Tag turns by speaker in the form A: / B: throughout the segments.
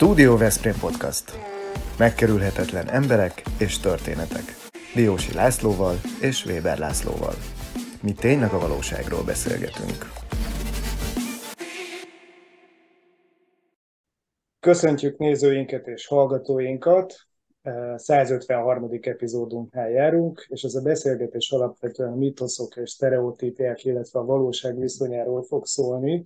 A: Stúdió Veszprém Podcast. Megkerülhetetlen emberek és történetek. Diósi Lászlóval és Weber Lászlóval. Mi tényleg a valóságról beszélgetünk.
B: Köszöntjük nézőinket és hallgatóinkat. 153. epizódunknál járunk, és ez a beszélgetés alapvetően mitoszok és sztereotípiák, illetve a valóság viszonyáról fog szólni.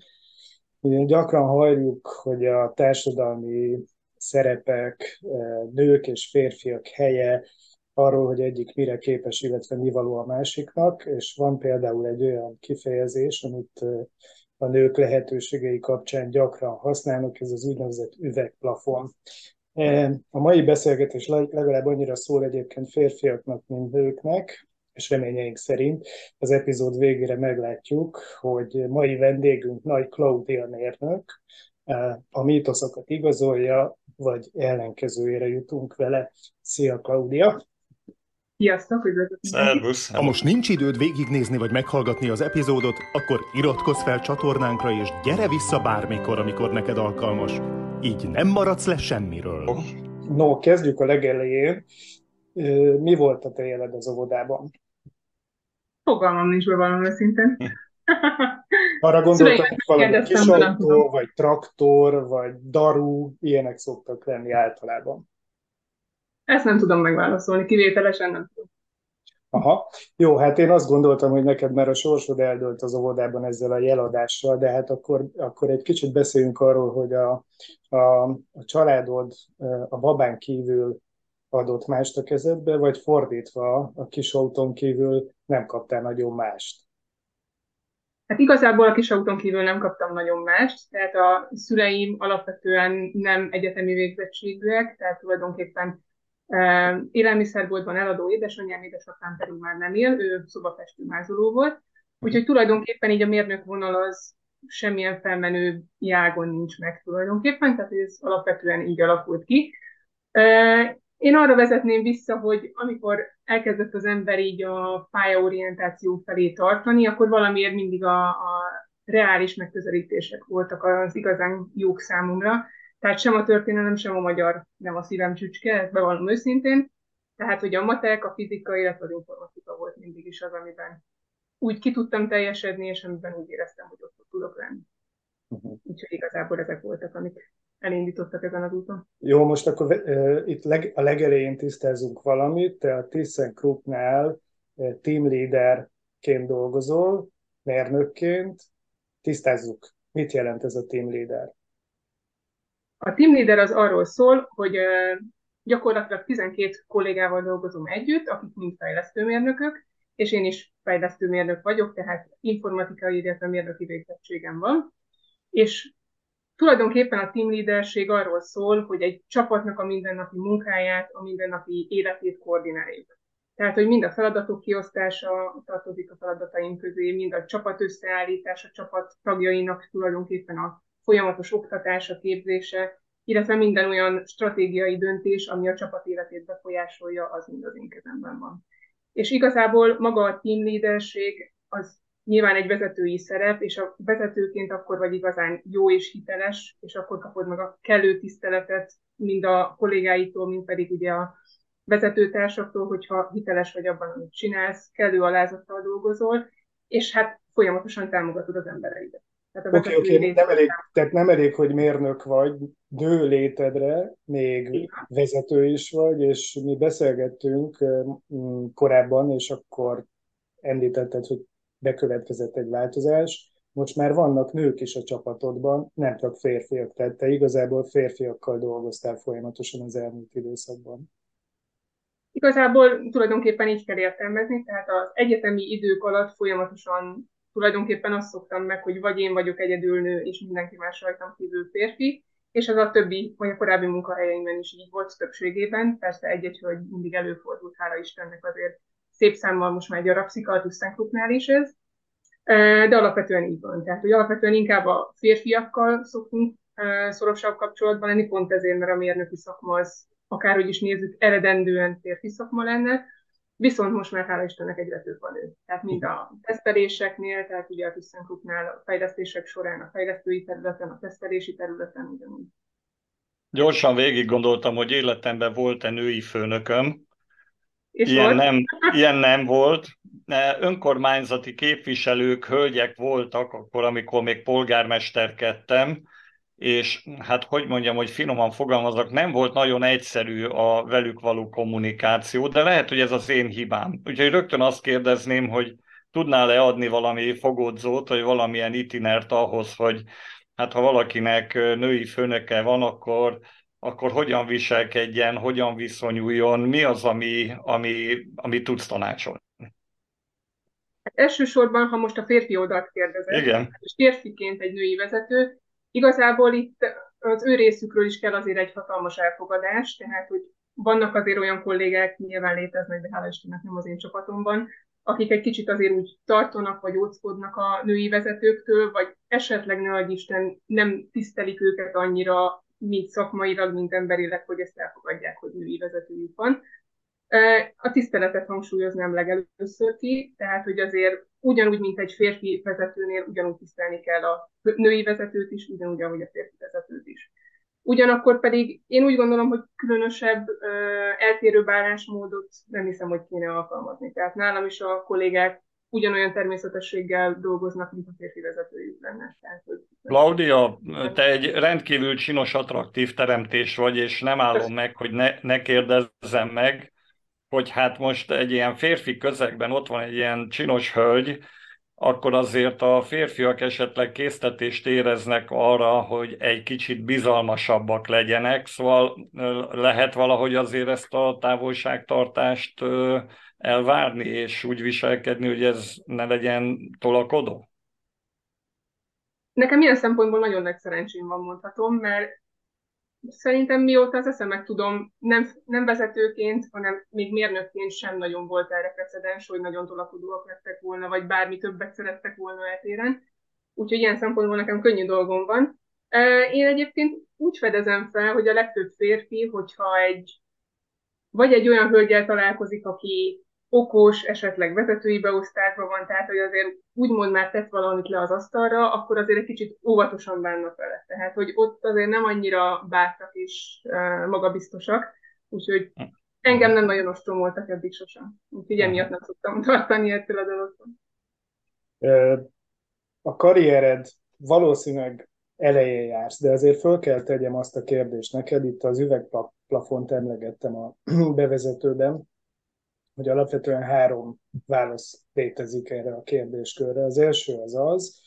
B: Ugye gyakran halljuk, hogy a társadalmi szerepek, nők és férfiak helye, arról, hogy egyik mire képes, illetve mi való a másiknak, és van például egy olyan kifejezés, amit a nők lehetőségei kapcsán gyakran használnak, ez az úgynevezett üvegplafon. A mai beszélgetés legalább annyira szól egyébként férfiaknak, mint nőknek, és reményeink szerint az epizód végére meglátjuk, hogy mai vendégünk Nagy Claudia mérnök, a mítoszokat igazolja, vagy ellenkezőjére jutunk vele. Szia, Claudia!
C: Sziasztok, üdvözlök
D: Szervusz!
E: Ha most nincs időd végignézni vagy meghallgatni az epizódot, akkor iratkozz fel csatornánkra, és gyere vissza bármikor, amikor neked alkalmas. Így nem maradsz le semmiről.
B: No, kezdjük a legelején. Mi volt a te éled az óvodában?
C: Fogalmam nincs bevallom őszintén.
B: Arra gondoltam, hogy valami
C: kérdeztem,
B: kis
C: de nem
B: autó,
C: tudom.
B: vagy traktor, vagy daru, ilyenek szoktak lenni általában.
C: Ezt nem tudom megválaszolni, kivételesen nem tudom.
B: Aha. Jó, hát én azt gondoltam, hogy neked már a sorsod eldőlt az óvodában ezzel a jeladással, de hát akkor, akkor egy kicsit beszéljünk arról, hogy a, a, a családod a babán kívül adott mást a kezedbe, vagy fordítva a kis autón kívül nem kaptál nagyon mást.
C: Hát igazából a kis autón kívül nem kaptam nagyon mást, tehát a szüleim alapvetően nem egyetemi végzettségűek, tehát tulajdonképpen eh, élelmiszerboltban eladó édesanyám, édesapám pedig már nem él, ő szobafestő mázoló volt, úgyhogy tulajdonképpen így a mérnök vonal az semmilyen felmenő jágon nincs meg tulajdonképpen, tehát ez alapvetően így alakult ki. Eh, Én arra vezetném vissza, hogy amikor elkezdett az ember így a pályaorientáció felé tartani, akkor valamiért mindig a, a reális megközelítések voltak az igazán jók számomra. Tehát sem a történelem, sem a magyar nem a szívem csücske, ezt bevallom őszintén. Tehát, hogy a matek, a fizika, illetve az informatika volt mindig is az, amiben úgy ki tudtam teljesedni, és amiben úgy éreztem, hogy ott tudok lenni.
B: Uh-huh.
C: Úgyhogy igazából ezek voltak, amik elindítottak ezen az úton.
B: Jó, most akkor uh, itt leg, a legelején tisztázunk valamit. Te a ThyssenKruppnál uh, team leaderként dolgozol, mérnökként. Tisztázzuk, mit jelent ez a team leader?
C: A team leader az arról szól, hogy uh, gyakorlatilag 12 kollégával dolgozom együtt, akik mind fejlesztőmérnökök, és én is fejlesztőmérnök vagyok, tehát informatikai, illetve mérnöki végzettségem van. És tulajdonképpen a team leaderség arról szól, hogy egy csapatnak a mindennapi munkáját, a mindennapi életét koordináljuk. Tehát, hogy mind a feladatok kiosztása tartozik a feladataink közé, mind a csapat összeállítása, csapat tagjainak tulajdonképpen a folyamatos oktatása, képzése, illetve minden olyan stratégiai döntés, ami a csapat életét befolyásolja, az mind az én kezemben van. És igazából maga a team leaderség az nyilván egy vezetői szerep, és a vezetőként akkor vagy igazán jó és hiteles, és akkor kapod meg a kellő tiszteletet mind a kollégáitól, mind pedig ugye a vezetőtársaktól, hogyha hiteles vagy abban, amit csinálsz, kellő alázattal dolgozol, és hát folyamatosan támogatod az embereidet.
B: Oké, oké,
C: létezés-
B: nem elég, tehát nem elég, hogy mérnök vagy, nő létedre, még vezető is vagy, és mi beszélgettünk mm, korábban, és akkor említetted, hogy bekövetkezett egy változás. Most már vannak nők is a csapatodban, nem csak férfiak, tehát te igazából férfiakkal dolgoztál folyamatosan az elmúlt időszakban.
C: Igazából tulajdonképpen így kell értelmezni, tehát az egyetemi idők alatt folyamatosan tulajdonképpen azt szoktam meg, hogy vagy én vagyok egyedül nő, és mindenki más rajtam kívül férfi, és ez a többi, vagy a korábbi munkahelyeimben is így volt többségében. Persze egy-egy hölgy mindig előfordult, hála Istennek azért szép számmal most már gyarapszik a ThyssenKruppnál is ez, de alapvetően így van. Tehát, hogy alapvetően inkább a férfiakkal szoktunk szorosabb kapcsolatban lenni, pont ezért, mert a mérnöki szakma az, akárhogy is nézzük, eredendően férfi szakma lenne, viszont most már hála Istennek egyre több a nő. Tehát mind a teszteléseknél, tehát ugye a ThyssenKruppnál a fejlesztések során, a fejlesztői területen, a tesztelési területen ugyanúgy.
D: Gyorsan végig gondoltam, hogy életemben volt-e női főnököm.
C: És
D: ilyen,
C: volt?
D: nem, ilyen nem volt. Önkormányzati képviselők, hölgyek voltak akkor, amikor még polgármesterkedtem, és hát hogy mondjam, hogy finoman fogalmazok, nem volt nagyon egyszerű a velük való kommunikáció, de lehet, hogy ez az én hibám. Úgyhogy rögtön azt kérdezném, hogy tudnál-e adni valami fogódzót, vagy valamilyen itinert ahhoz, hogy hát ha valakinek női főnöke van, akkor, akkor hogyan viselkedjen, hogyan viszonyuljon, mi az, ami, ami, ami tudsz tanácsolni?
C: Hát elsősorban, ha most a férfi oldalt kérdezed,
D: Igen.
C: és férfiként egy női vezető, igazából itt az ő részükről is kell azért egy hatalmas elfogadás, tehát hogy vannak azért olyan kollégák, nyilván léteznek, de hála Istennek nem az én csapatomban, akik egy kicsit azért úgy tartanak, vagy óckodnak a női vezetőktől, vagy esetleg ne Isten nem tisztelik őket annyira, mint szakmailag, mint emberileg, hogy ezt elfogadják, hogy női vezetőjük van. A tiszteletet hangsúlyoznám legelőször ki, tehát hogy azért ugyanúgy, mint egy férfi vezetőnél, ugyanúgy tisztelni kell a női vezetőt is, ugyanúgy, ahogy a férfi vezetőt is. Ugyanakkor pedig én úgy gondolom, hogy különösebb, eltérő bánásmódot nem hiszem, hogy kéne alkalmazni. Tehát nálam is a kollégák ugyanolyan természetességgel dolgoznak, mint a férfi vezetőjük lenne. Tehát.
D: Claudia, te egy rendkívül csinos, attraktív teremtés vagy, és nem állom meg, hogy ne, ne kérdezzem meg, hogy hát most egy ilyen férfi közegben ott van egy ilyen csinos hölgy, akkor azért a férfiak esetleg késztetést éreznek arra, hogy egy kicsit bizalmasabbak legyenek, szóval lehet valahogy azért ezt a távolságtartást elvárni, és úgy viselkedni, hogy ez ne legyen tolakodó?
C: Nekem ilyen szempontból nagyon nagy szerencsém van, mondhatom, mert Szerintem mióta az eszemet tudom, nem, nem vezetőként, hanem még mérnökként sem nagyon volt erre precedens, hogy nagyon tolakodóak lettek volna, vagy bármi többet szerettek volna eltéren. Úgyhogy ilyen szempontból nekem könnyű dolgom van. Én egyébként úgy fedezem fel, hogy a legtöbb férfi, hogyha egy vagy egy olyan hölgyel találkozik, aki okos, esetleg vezetői beosztásban van, tehát hogy azért úgymond már tett valamit le az asztalra, akkor azért egy kicsit óvatosan bánnak vele. Tehát, hogy ott azért nem annyira bátrak és uh, magabiztosak, úgyhogy engem nem nagyon ostromoltak eddig sosem. Úgyhogy emiatt nem szoktam tartani ettől a dologtól.
B: A karriered valószínűleg elején jársz, de azért föl kell tegyem azt a kérdést neked, itt az üvegplafont emlegettem a bevezetőben, hogy alapvetően három válasz létezik erre a kérdéskörre. Az első az az,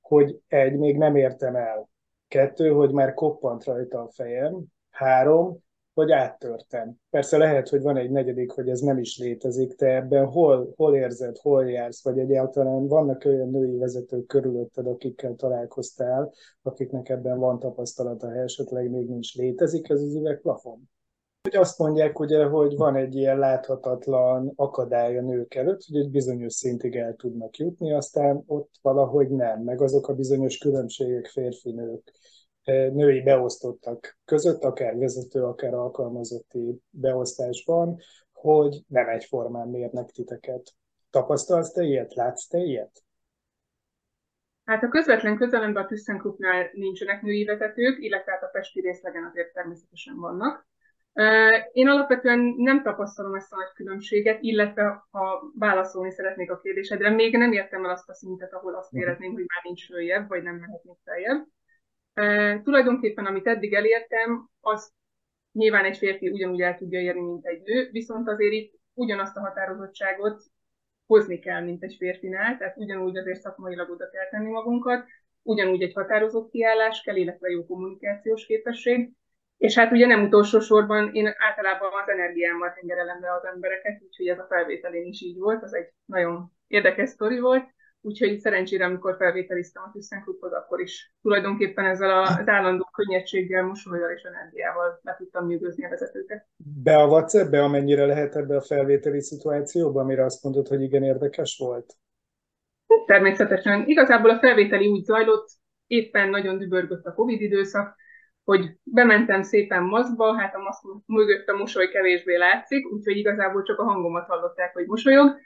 B: hogy egy, még nem értem el. Kettő, hogy már koppant rajta a fejem. Három, hogy áttörtem. Persze lehet, hogy van egy negyedik, hogy ez nem is létezik, te ebben hol, hol érzed, hol jársz, vagy egyáltalán vannak olyan női vezetők körülötted, akikkel találkoztál, akiknek ebben van tapasztalata, ha esetleg még nincs létezik ez az üvegplafon? Hogy azt mondják, ugye, hogy van egy ilyen láthatatlan akadály a nők előtt, hogy egy bizonyos szintig el tudnak jutni, aztán ott valahogy nem, meg azok a bizonyos különbségek férfi-nők, eh, női beosztottak között, akár vezető, akár alkalmazotti beosztásban, hogy nem egyformán mérnek titeket. Tapasztalsz te ilyet? Látsz te ilyet?
C: Hát a közvetlen közelemben a ThyssenKruppnál nincsenek női vezetők, illetve hát a Pesti részlegen azért természetesen vannak. Én alapvetően nem tapasztalom ezt a nagy különbséget, illetve ha válaszolni szeretnék a kérdésedre, még nem értem el azt a szintet, ahol azt mhm. érezném, hogy már nincs följebb, vagy nem mehetnék feljebb. Tulajdonképpen, amit eddig elértem, az nyilván egy férfi ugyanúgy el tudja érni, mint egy nő, viszont azért itt ugyanazt a határozottságot hozni kell, mint egy férfinál, tehát ugyanúgy azért szakmailag oda kell tenni magunkat, ugyanúgy egy határozott kiállás kell, illetve jó kommunikációs képesség, és hát ugye nem utolsó sorban én általában az energiámmal tengerelem le az embereket, úgyhogy ez a felvételén is így volt, az egy nagyon érdekes sztori volt, úgyhogy szerencsére, amikor felvételiztem a ThyssenKruppot, akkor is tulajdonképpen ezzel az állandó könnyedséggel, mosolyjal és energiával le tudtam nyűgözni a vezetőket.
B: Beavatsz ebbe, amennyire lehet ebbe a felvételi szituációba, amire azt mondod, hogy igen érdekes volt?
C: Természetesen. Igazából a felvételi úgy zajlott, éppen nagyon dübörgött a Covid időszak, hogy bementem szépen maszkba, hát a maszk mögött a mosoly kevésbé látszik, úgyhogy igazából csak a hangomat hallották, hogy mosolyog,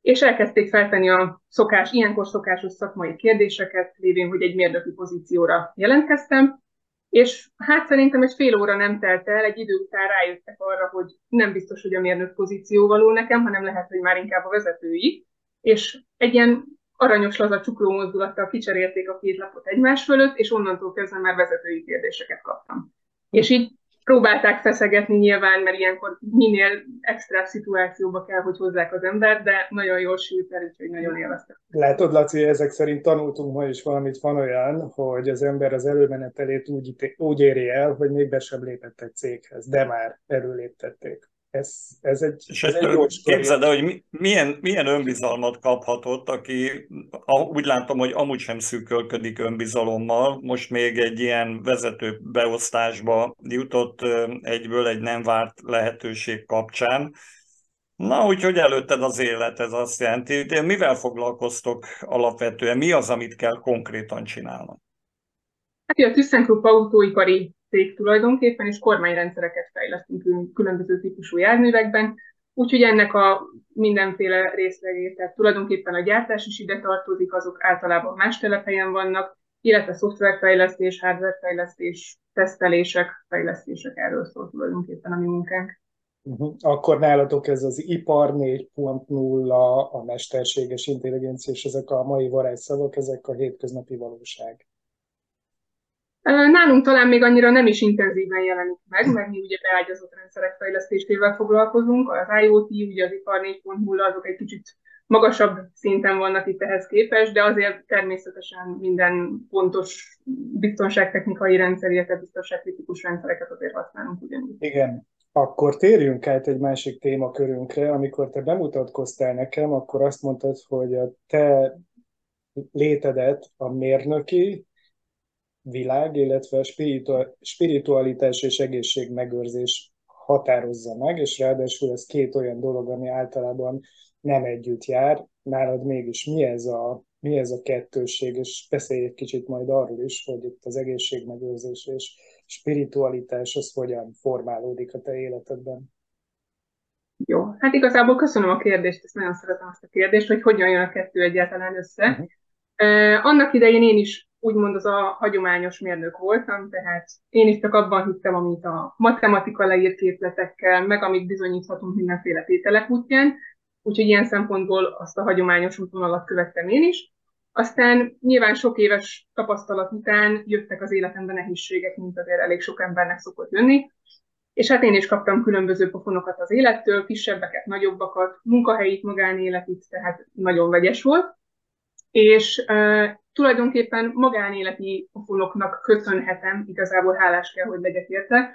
C: és elkezdték feltenni a szokás, ilyenkor szokásos szakmai kérdéseket, lévén, hogy egy mérnöki pozícióra jelentkeztem, És hát szerintem egy fél óra nem telt el, egy idő után rájöttek arra, hogy nem biztos, hogy a mérnök pozíció való nekem, hanem lehet, hogy már inkább a vezetői. És egy ilyen aranyos laza csukló mozdulattal kicserélték a két lapot egymás fölött, és onnantól kezdve már vezetői kérdéseket kaptam. És így próbálták feszegetni nyilván, mert ilyenkor minél extra szituációba kell, hogy hozzák az embert, de nagyon jól sült el, úgyhogy nagyon élveztem.
B: Látod, Laci, ezek szerint tanultunk ma is valamit, van olyan, hogy az ember az előmenetelét úgy, úgy éri el, hogy még be sem lépett egy céghez, de már előléptették. Ez, ez egy,
D: és ez egy jó Képzeld el, hogy milyen, milyen önbizalmat kaphatott, aki úgy látom, hogy amúgy sem szűkölködik önbizalommal, most még egy ilyen vezető beosztásba jutott egyből egy nem várt lehetőség kapcsán. Na, úgyhogy előtted az élet, ez azt jelenti. De mivel foglalkoztok alapvetően? Mi az, amit kell konkrétan csinálni?
C: Hát a ThyssenKrupp autóipari cég tulajdonképpen, és kormányrendszereket fejlesztünk különböző típusú járművekben, úgyhogy ennek a mindenféle részlegét, tehát tulajdonképpen a gyártás is ide tartozik, azok általában más telephelyen vannak, illetve szoftverfejlesztés, hardwarefejlesztés, tesztelések, fejlesztések, erről szól tulajdonképpen a mi munkánk.
B: Uh-huh. Akkor nálatok ez az ipar 4.0, a mesterséges intelligencia, és ezek a mai varázsszavak, ezek a hétköznapi valóság.
C: Nálunk talán még annyira nem is intenzíven jelenik meg, mert mi ugye beágyazott rendszerek fejlesztésével foglalkozunk, az IoT, ugye az ipar 4.0 azok egy kicsit magasabb szinten vannak itt ehhez képest, de azért természetesen minden pontos biztonságtechnikai rendszer, illetve biztonságkritikus rendszereket azért használunk ugyanúgy.
B: Igen, akkor térjünk át egy másik témakörünkre. Amikor te bemutatkoztál nekem, akkor azt mondtad, hogy a te létedet a mérnöki világ, illetve a spiritualitás és egészségmegőrzés határozza meg, és ráadásul ez két olyan dolog, ami általában nem együtt jár. Nálad mégis mi ez a, mi ez a kettőség, és beszélj egy kicsit majd arról is, hogy itt az egészségmegőrzés és spiritualitás az hogyan formálódik a te életedben.
C: Jó, hát igazából köszönöm a kérdést, ezt nagyon szeretem azt a kérdést, hogy hogyan jön a kettő egyáltalán össze. Uh-huh. Uh, annak idején én is úgymond az a hagyományos mérnök voltam, tehát én is csak abban hittem, amit a matematika leírt képletekkel, meg amit bizonyíthatunk mindenféle tételek útján, úgyhogy ilyen szempontból azt a hagyományos útvonalat követtem én is. Aztán nyilván sok éves tapasztalat után jöttek az életemben nehézségek, mint azért elég sok embernek szokott jönni, és hát én is kaptam különböző pofonokat az élettől, kisebbeket, nagyobbakat, munkahelyit, magánéletit, tehát nagyon vegyes volt. És tulajdonképpen magánéleti pofonoknak köszönhetem, igazából hálás kell, hogy legyek érte,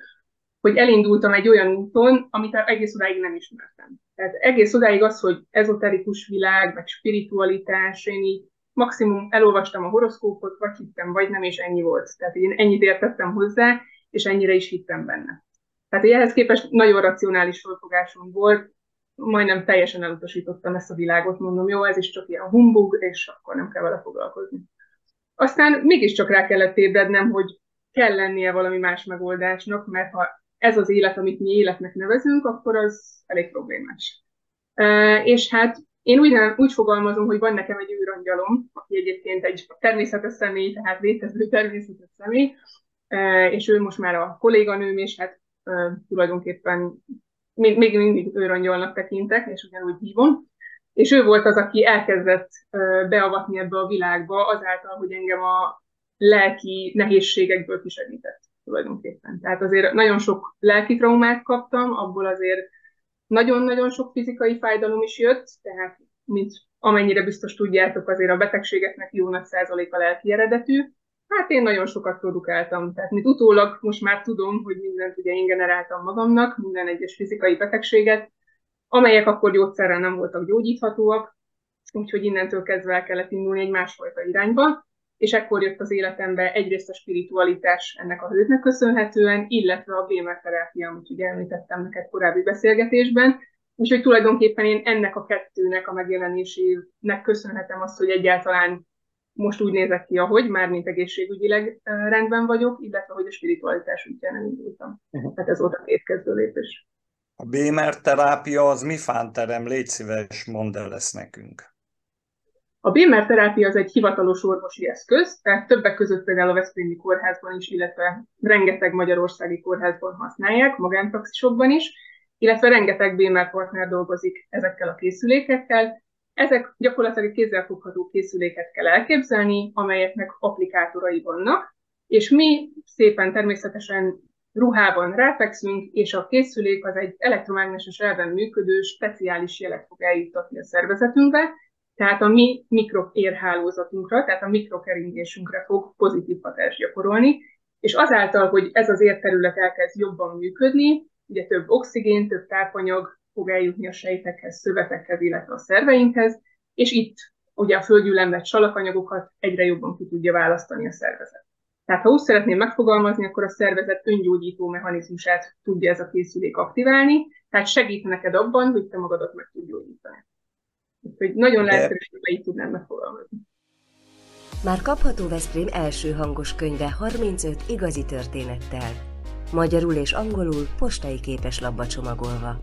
C: hogy elindultam egy olyan úton, amit egész odáig nem ismertem. Tehát egész odáig az, hogy ezoterikus világ, meg spiritualitás, én így maximum elolvastam a horoszkópot, vagy hittem, vagy nem, és ennyi volt. Tehát én ennyit értettem hozzá, és ennyire is hittem benne. Tehát ehhez képest nagyon racionális felfogásom volt, majdnem teljesen elutasítottam ezt a világot, mondom, jó, ez is csak ilyen humbug, és akkor nem kell vele foglalkozni. Aztán mégiscsak rá kellett ébrednem, hogy kell lennie valami más megoldásnak, mert ha ez az élet, amit mi életnek nevezünk, akkor az elég problémás. És hát én úgy, úgy fogalmazom, hogy van nekem egy űrangyalom, aki egyébként egy természetes személy, tehát létező természetes személy, és ő most már a kolléganőm, és hát tulajdonképpen még, még mindig őrangyalnak tekintek, és ugyanúgy hívom. És ő volt az, aki elkezdett beavatni ebbe a világba azáltal, hogy engem a lelki nehézségekből kisegített tulajdonképpen. Tehát azért nagyon sok lelki traumát kaptam, abból azért nagyon-nagyon sok fizikai fájdalom is jött, tehát mint amennyire biztos tudjátok, azért a betegségeknek jó nagy százaléka lelki eredetű. Hát én nagyon sokat produkáltam, tehát mint utólag most már tudom, hogy mindent ugye én generáltam magamnak, minden egyes fizikai betegséget, amelyek akkor gyógyszerrel nem voltak gyógyíthatóak, úgyhogy innentől kezdve el kellett indulni egy másfajta irányba, és ekkor jött az életembe egyrészt a spiritualitás ennek a hőtnek köszönhetően, illetve a Bémer terápia, amit ugye említettem neked korábbi beszélgetésben, úgyhogy tulajdonképpen én ennek a kettőnek a megjelenésének köszönhetem azt, hogy egyáltalán most úgy nézek ki, ahogy, már mint egészségügyileg rendben vagyok, illetve hogy a spiritualitás útján elindultam. Uh-huh. Tehát ez volt a két kezdő lépés.
D: A Bémer terápia az mi fánterem? Légy szíves, mondd el ezt nekünk.
C: A BMR terápia az egy hivatalos orvosi eszköz, tehát többek között például a Veszprémi kórházban is, illetve rengeteg magyarországi kórházban használják, magánpraxisokban is, illetve rengeteg BMR partner dolgozik ezekkel a készülékekkel. Ezek gyakorlatilag kézzelfogható készüléket kell elképzelni, amelyeknek applikátorai vannak, és mi szépen természetesen ruhában ráfekszünk, és a készülék az egy elektromágneses elven működő speciális jelet fog eljuttatni a szervezetünkbe, tehát a mi mikroérhálózatunkra, tehát a mikrokeringésünkre fog pozitív hatást gyakorolni, és azáltal, hogy ez az érterület elkezd jobban működni, ugye több oxigén, több tápanyag fog eljutni a sejtekhez, szövetekhez, illetve a szerveinkhez, és itt ugye a földgyűlemlet salakanyagokat egyre jobban ki tudja választani a szervezet. Tehát ha úgy szeretném megfogalmazni, akkor a szervezet öngyógyító mechanizmusát tudja ez a készülék aktiválni, tehát segít neked abban, hogy te magadat meg tudj gyógyítani. Úgyhogy nagyon lehetősen így tudnám megfogalmazni.
F: Már kapható Veszprém első hangos könyve 35 igazi történettel. Magyarul és angolul postai képeslapba csomagolva.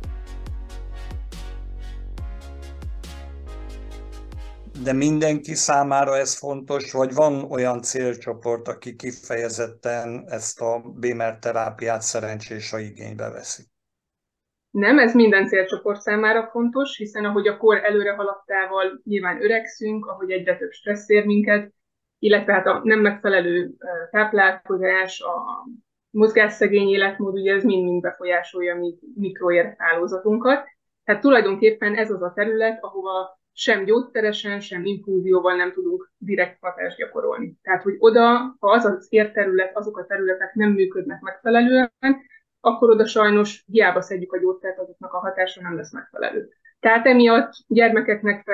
D: De mindenki számára ez fontos, vagy van olyan célcsoport, aki kifejezetten ezt a BMR terápiát szerencsés a igénybe veszi?
C: Nem, ez minden célcsoport számára fontos, hiszen ahogy a kor előre haladtával nyilván öregszünk, ahogy egyre több stressz ér minket, illetve hát a nem megfelelő táplálkozás, a mozgásszegény életmód, ugye ez mind-mind befolyásolja mi mikroérhálózatunkat. Tehát tulajdonképpen ez az a terület, ahova sem gyógyszeresen, sem infúzióval nem tudunk direkt hatást gyakorolni. Tehát, hogy oda, ha az az érterület, azok a területek nem működnek megfelelően, akkor oda sajnos hiába szedjük a gyógyszert, azoknak a hatása nem lesz megfelelő. Tehát emiatt gyermekeknek,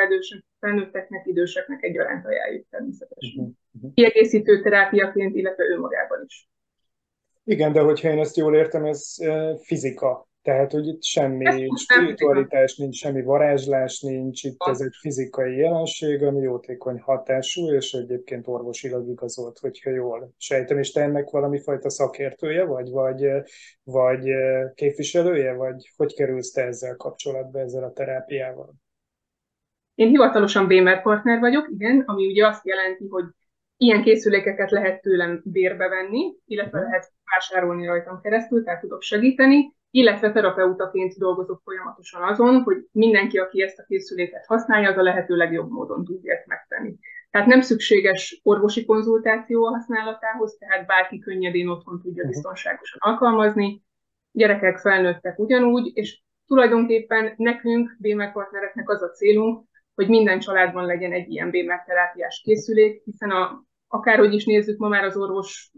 C: felnőtteknek, időseknek egyaránt ajánljuk természetesen. Uh-huh. Kiegészítő terápiaként, illetve önmagában is.
B: Igen, de hogyha én ezt jól értem, ez fizika tehát, hogy itt semmi spiritualitás nincs, semmi varázslás nincs, itt ez egy fizikai jelenség, ami jótékony hatású, és egyébként orvosilag igazolt, hogyha jól sejtem, és te ennek valami fajta szakértője vagy, vagy, vagy képviselője, vagy hogy kerülsz te ezzel kapcsolatba, ezzel a terápiával?
C: Én hivatalosan BMR partner vagyok, igen, ami ugye azt jelenti, hogy ilyen készülékeket lehet tőlem bérbe venni, illetve mhm. lehet vásárolni rajtam keresztül, tehát tudok segíteni, illetve terapeutaként dolgozok folyamatosan azon, hogy mindenki, aki ezt a készüléket használja, az a lehető legjobb módon tudja ezt megtenni. Tehát nem szükséges orvosi konzultáció a használatához, tehát bárki könnyedén otthon tudja mhm. biztonságosan alkalmazni, gyerekek, felnőttek ugyanúgy, és tulajdonképpen nekünk, BMR partnereknek az a célunk, hogy minden családban legyen egy ilyen BMR terápiás készülék, hiszen a, akárhogy is nézzük, ma már az orvos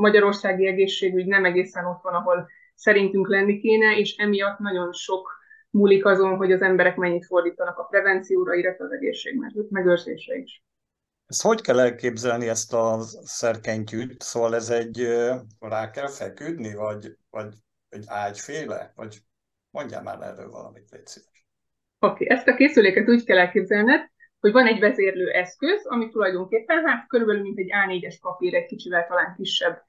C: magyarországi egészségügy nem egészen ott van, ahol szerintünk lenni kéne, és emiatt nagyon sok múlik azon, hogy az emberek mennyit fordítanak a prevencióra, illetve az egészség megőrzésre is.
D: Ezt hogy kell elképzelni ezt a szerkentyűt? Szóval ez egy, rá kell feküdni, vagy, vagy egy ágyféle? Vagy mondjál már erről valamit, légy szíves.
C: Oké, okay. ezt a készüléket úgy kell elképzelned, hogy van egy vezérlő eszköz, ami tulajdonképpen hát körülbelül mint egy A4-es papír, egy kicsivel talán kisebb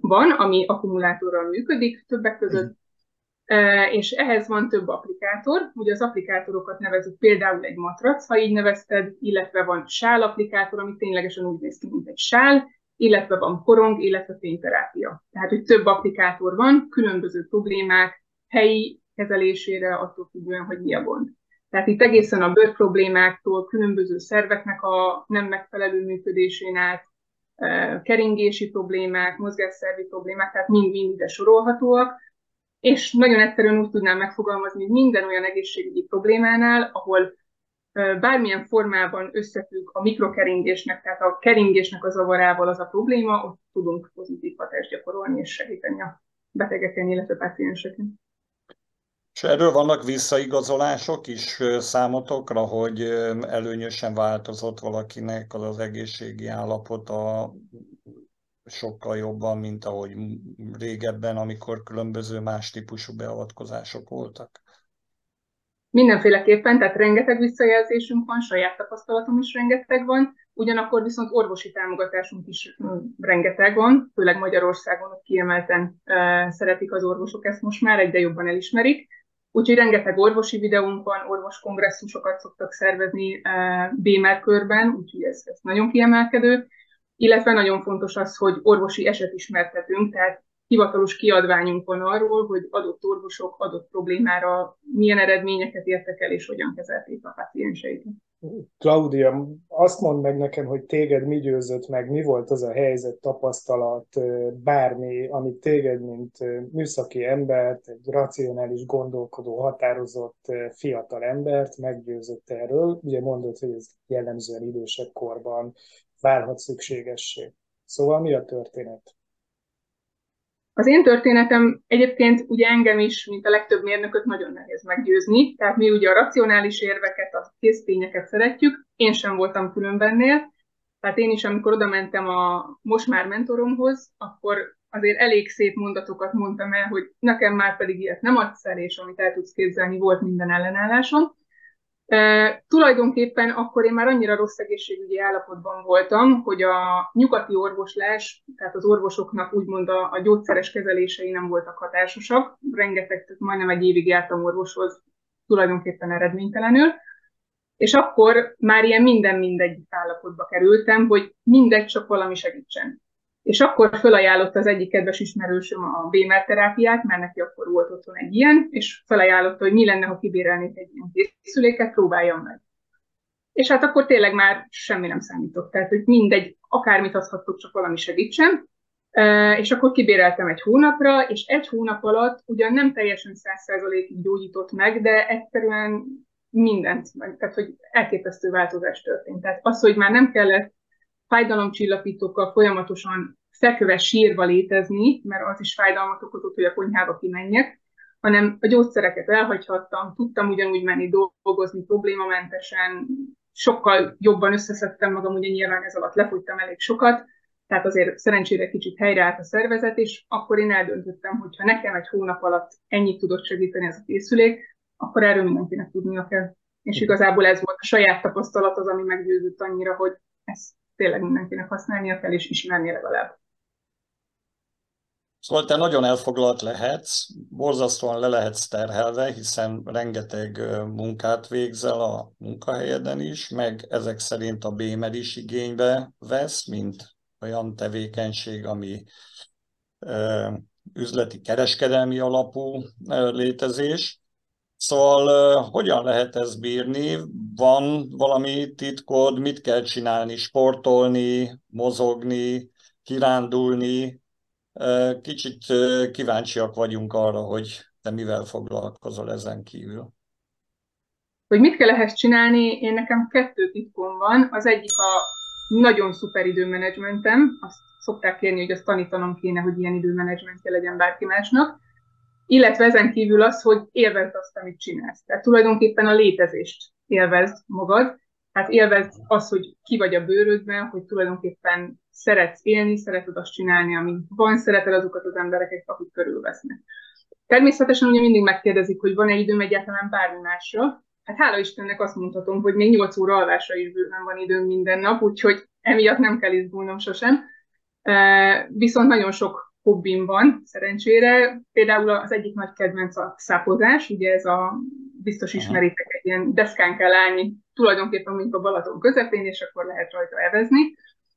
C: van, ami akkumulátorral működik többek között, és ehhez van több applikátor. Ugye az applikátorokat nevezük például egy matrac, ha így nevezted, illetve van sál applikátor, ami ténylegesen úgy néz ki, mint egy sál, illetve van korong, illetve fényterápia. Tehát, hogy több applikátor van, különböző problémák helyi kezelésére, attól függően, hogy mi a gond. Tehát itt egészen a bőr problémáktól, különböző szerveknek a nem megfelelő működésén át, keringési problémák, mozgásszervi problémák, tehát mind-mind ide sorolhatóak, és nagyon egyszerűen úgy tudnám megfogalmazni, hogy minden olyan egészségügyi problémánál, ahol bármilyen formában összefügg a mikrokeringésnek, tehát a keringésnek a zavarával az a probléma, ott tudunk pozitív hatást gyakorolni és segíteni a betegeken, illetve pacienseken.
D: És erről vannak visszaigazolások is számotokra, hogy előnyösen változott valakinek az, az egészségi állapota sokkal jobban, mint ahogy régebben, amikor különböző más típusú beavatkozások voltak?
C: Mindenféleképpen, tehát rengeteg visszajelzésünk van, saját tapasztalatom is rengeteg van, ugyanakkor viszont orvosi támogatásunk is rengeteg van, főleg Magyarországon, ott kiemelten szeretik az orvosok ezt most már, egyre jobban elismerik, Úgyhogy rengeteg orvosi videónk van, orvos kongresszusokat szoktak szervezni Bémer körben, úgyhogy ez, ez nagyon kiemelkedő. Illetve nagyon fontos az, hogy orvosi esetismertetünk, tehát hivatalos kiadványunk van arról, hogy adott orvosok adott problémára milyen eredményeket értek el, és hogyan kezelték a pacienseiket.
B: Claudia, azt mondd meg nekem, hogy téged mi győzött meg, mi volt az a helyzet, tapasztalat, bármi, amit téged, mint műszaki embert, egy racionális, gondolkodó, határozott fiatal embert meggyőzött erről. Ugye mondod, hogy ez jellemzően idősebb korban válhat szükségessé. Szóval mi a történet?
C: Az én történetem egyébként ugye engem is, mint a legtöbb mérnököt nagyon nehéz meggyőzni, tehát mi ugye a racionális érveket, a késztényeket szeretjük, én sem voltam különbennél, tehát én is, amikor oda mentem a most már mentoromhoz, akkor azért elég szép mondatokat mondtam el, hogy nekem már pedig ilyet nem adsz el, és amit el tudsz képzelni, volt minden ellenállásom. E, tulajdonképpen akkor én már annyira rossz egészségügyi állapotban voltam, hogy a nyugati orvoslás, tehát az orvosoknak úgymond a, a gyógyszeres kezelései nem voltak hatásosak. Rengeteg, tehát majdnem egy évig jártam orvoshoz, tulajdonképpen eredménytelenül. És akkor már ilyen minden mindegy állapotba kerültem, hogy mindegy, csak valami segítsen. És akkor felajánlott az egyik kedves ismerősöm a BMR terápiát, mert neki akkor volt otthon egy ilyen, és felajánlotta, hogy mi lenne, ha kibérelnék egy ilyen készüléket, próbáljam meg. És hát akkor tényleg már semmi nem számított. Tehát, hogy mindegy, akármit adhatok, csak valami segítsen. És akkor kibéreltem egy hónapra, és egy hónap alatt ugyan nem teljesen száz gyógyított meg, de egyszerűen mindent, tehát hogy elképesztő változás történt. Tehát az, hogy már nem kellett fájdalomcsillapítókkal folyamatosan fekve sírva létezni, mert az is fájdalmat okozott, hogy a konyhába kimenjek, hanem a gyógyszereket elhagyhattam, tudtam ugyanúgy menni dolgozni problémamentesen, sokkal jobban összeszedtem magam, ugye nyilván ez alatt lefogytam elég sokat, tehát azért szerencsére kicsit helyreállt a szervezet, és akkor én eldöntöttem, hogy ha nekem egy hónap alatt ennyit tudott segíteni ez a készülék, akkor erről mindenkinek tudnia kell. És igazából ez volt a saját tapasztalat az, ami meggyőzött annyira, hogy ezt tényleg mindenkinek használnia kell, és ismerni legalább.
D: Szóval te nagyon elfoglalt lehetsz, borzasztóan le lehetsz terhelve, hiszen rengeteg munkát végzel a munkahelyeden is, meg ezek szerint a bémer is igénybe vesz, mint olyan tevékenység, ami üzleti kereskedelmi alapú létezés. Szóval hogyan lehet ezt bírni? Van valami titkod, mit kell csinálni? Sportolni, mozogni, kirándulni? Kicsit kíváncsiak vagyunk arra, hogy te mivel foglalkozol ezen kívül.
C: Hogy mit kell ehhez csinálni? Én nekem kettő titkom van. Az egyik a nagyon szuper időmenedzsmentem. Azt szokták kérni, hogy azt tanítanom kéne, hogy ilyen időmenedzsmentje legyen bárki másnak illetve ezen kívül az, hogy élvezd azt, amit csinálsz. Tehát tulajdonképpen a létezést élvezd magad, tehát élvezd azt, hogy ki vagy a bőrödben, hogy tulajdonképpen szeretsz élni, szereted azt csinálni, ami van, szereted azokat az embereket, akik körülvesznek. Természetesen ugye mindig megkérdezik, hogy van-e időm egyáltalán bármi másra. Hát hála Istennek azt mondhatom, hogy még 8 óra alvásra is bőven van időm minden nap, úgyhogy emiatt nem kell izgulnom sosem. Viszont nagyon sok hobbim van, szerencsére. Például az egyik nagy kedvenc a szápozás, ugye ez a, biztos ismeritek, egy ilyen deszkán kell állni, tulajdonképpen mondjuk a Balaton közepén, és akkor lehet rajta evezni.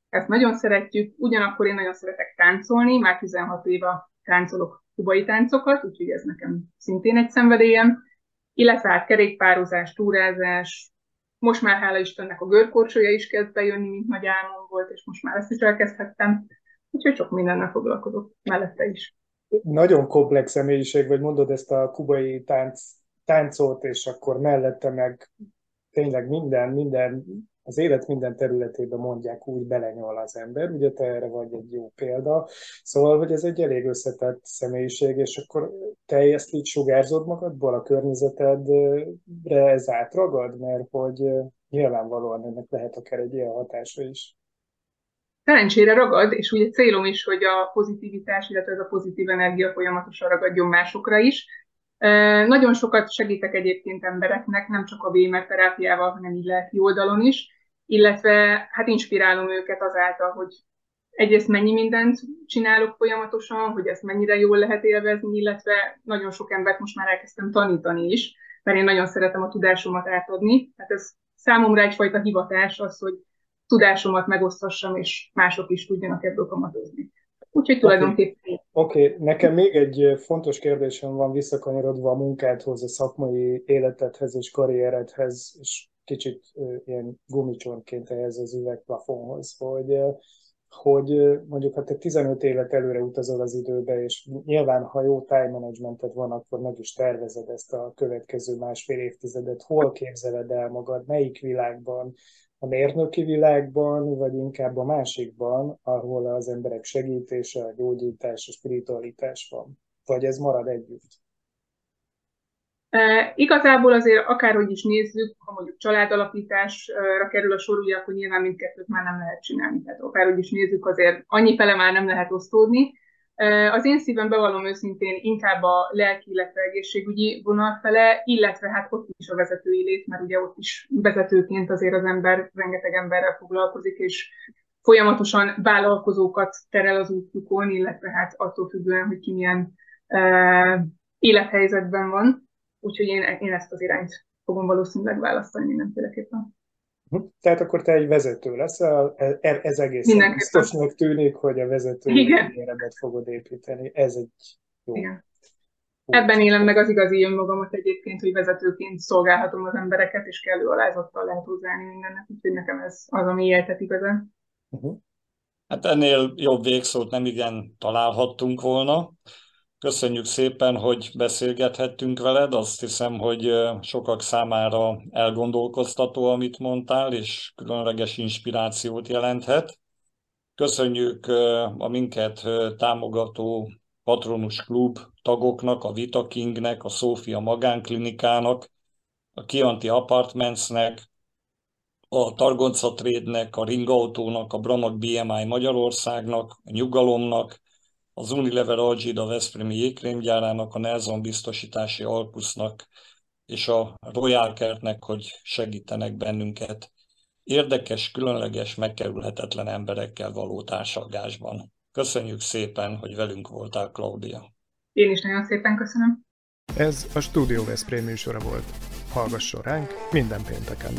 C: Ezt nagyon szeretjük, ugyanakkor én nagyon szeretek táncolni, már 16 éve táncolok kubai táncokat, úgyhogy ez nekem szintén egy szenvedélyem, illetve hát kerékpározás, túrázás, most már hála Istennek a görkorcsolya is kezd bejönni, mint nagy álmom volt, és most már ezt is elkezdhettem. Úgyhogy sok mindennel foglalkozok mellette is.
B: Nagyon komplex személyiség, vagy mondod ezt a kubai tánc, táncot, és akkor mellette meg tényleg minden, minden, az élet minden területében mondják úgy belenyol az ember, ugye te erre vagy egy jó példa, szóval, hogy ez egy elég összetett személyiség, és akkor te ezt így sugárzod magadból, a környezetedre ez átragad, mert hogy nyilvánvalóan ennek lehet akár egy ilyen hatása is
C: szerencsére ragad, és ugye célom is, hogy a pozitivitás, illetve ez a pozitív energia folyamatosan ragadjon másokra is. Nagyon sokat segítek egyébként embereknek, nem csak a BMR terápiával, hanem így lelki oldalon is, illetve hát inspirálom őket azáltal, hogy egyrészt mennyi mindent csinálok folyamatosan, hogy ezt mennyire jól lehet élvezni, illetve nagyon sok embert most már elkezdtem tanítani is, mert én nagyon szeretem a tudásomat átadni. Tehát ez számomra egyfajta hivatás az, hogy tudásomat megosztassam, és mások is tudjanak ebből kamatozni. Úgyhogy tulajdonképpen...
B: Oké, okay. nekem még egy fontos kérdésem van visszakanyarodva a munkádhoz, a szakmai életedhez és karrieredhez, és kicsit ilyen gumicsontként ehhez az üvegplafonhoz, hogy hogy mondjuk ha te 15 évet előre utazol az időbe, és nyilván, ha jó time managemented van, akkor meg is tervezed ezt a következő másfél évtizedet. Hol képzeled el magad, melyik világban, a mérnöki világban, vagy inkább a másikban, ahol az emberek segítése, a gyógyítás, a spiritualitás van? Vagy ez marad együtt?
C: E, igazából azért akárhogy is nézzük, ha mondjuk családalapításra kerül a sor, ugye akkor nyilván mindkettőt már nem lehet csinálni. Tehát akárhogy is nézzük, azért annyi fele már nem lehet osztódni. Az én szívem bevallom őszintén inkább a lelki, illetve egészségügyi vonal illetve hát ott is a vezetői lét, mert ugye ott is vezetőként azért az ember rengeteg emberrel foglalkozik, és folyamatosan vállalkozókat terel az útjukon, illetve hát attól függően, hogy ki milyen uh, élethelyzetben van. Úgyhogy én, én ezt az irányt fogom valószínűleg választani mindenféleképpen.
B: Tehát akkor te egy vezető leszel, e, e, ez egészen biztosnak tűnik, hogy a vezető éredet fogod építeni. Ez egy jó. Igen.
C: Ebben élem meg az igazi önmagamat egyébként, hogy vezetőként szolgálhatom az embereket, és kellő alázattal lehet hozzáállni mindennek, úgyhogy nekem ez az, ami éltet igazán.
D: Uh-huh. Hát ennél jobb végszót nem igen találhattunk volna. Köszönjük szépen, hogy beszélgethettünk veled. Azt hiszem, hogy sokak számára elgondolkoztató, amit mondtál, és különleges inspirációt jelenthet. Köszönjük a minket támogató Patronus Klub tagoknak, a Vita Kingnek, a Szófia Magánklinikának, a Kianti Apartmentsnek, a Targonca Trade-nek, a Ringautónak, a Bramag BMI Magyarországnak, a Nyugalomnak, az Unilever Algida Veszprémi jégkrémgyárának, a Nelson biztosítási Alkusznak és a Royal Kertnek, hogy segítenek bennünket érdekes, különleges, megkerülhetetlen emberekkel való társalgásban. Köszönjük szépen, hogy velünk voltál, Claudia.
C: Én is nagyon szépen köszönöm.
A: Ez a Studio Veszprém műsora volt. Hallgasson ránk minden pénteken!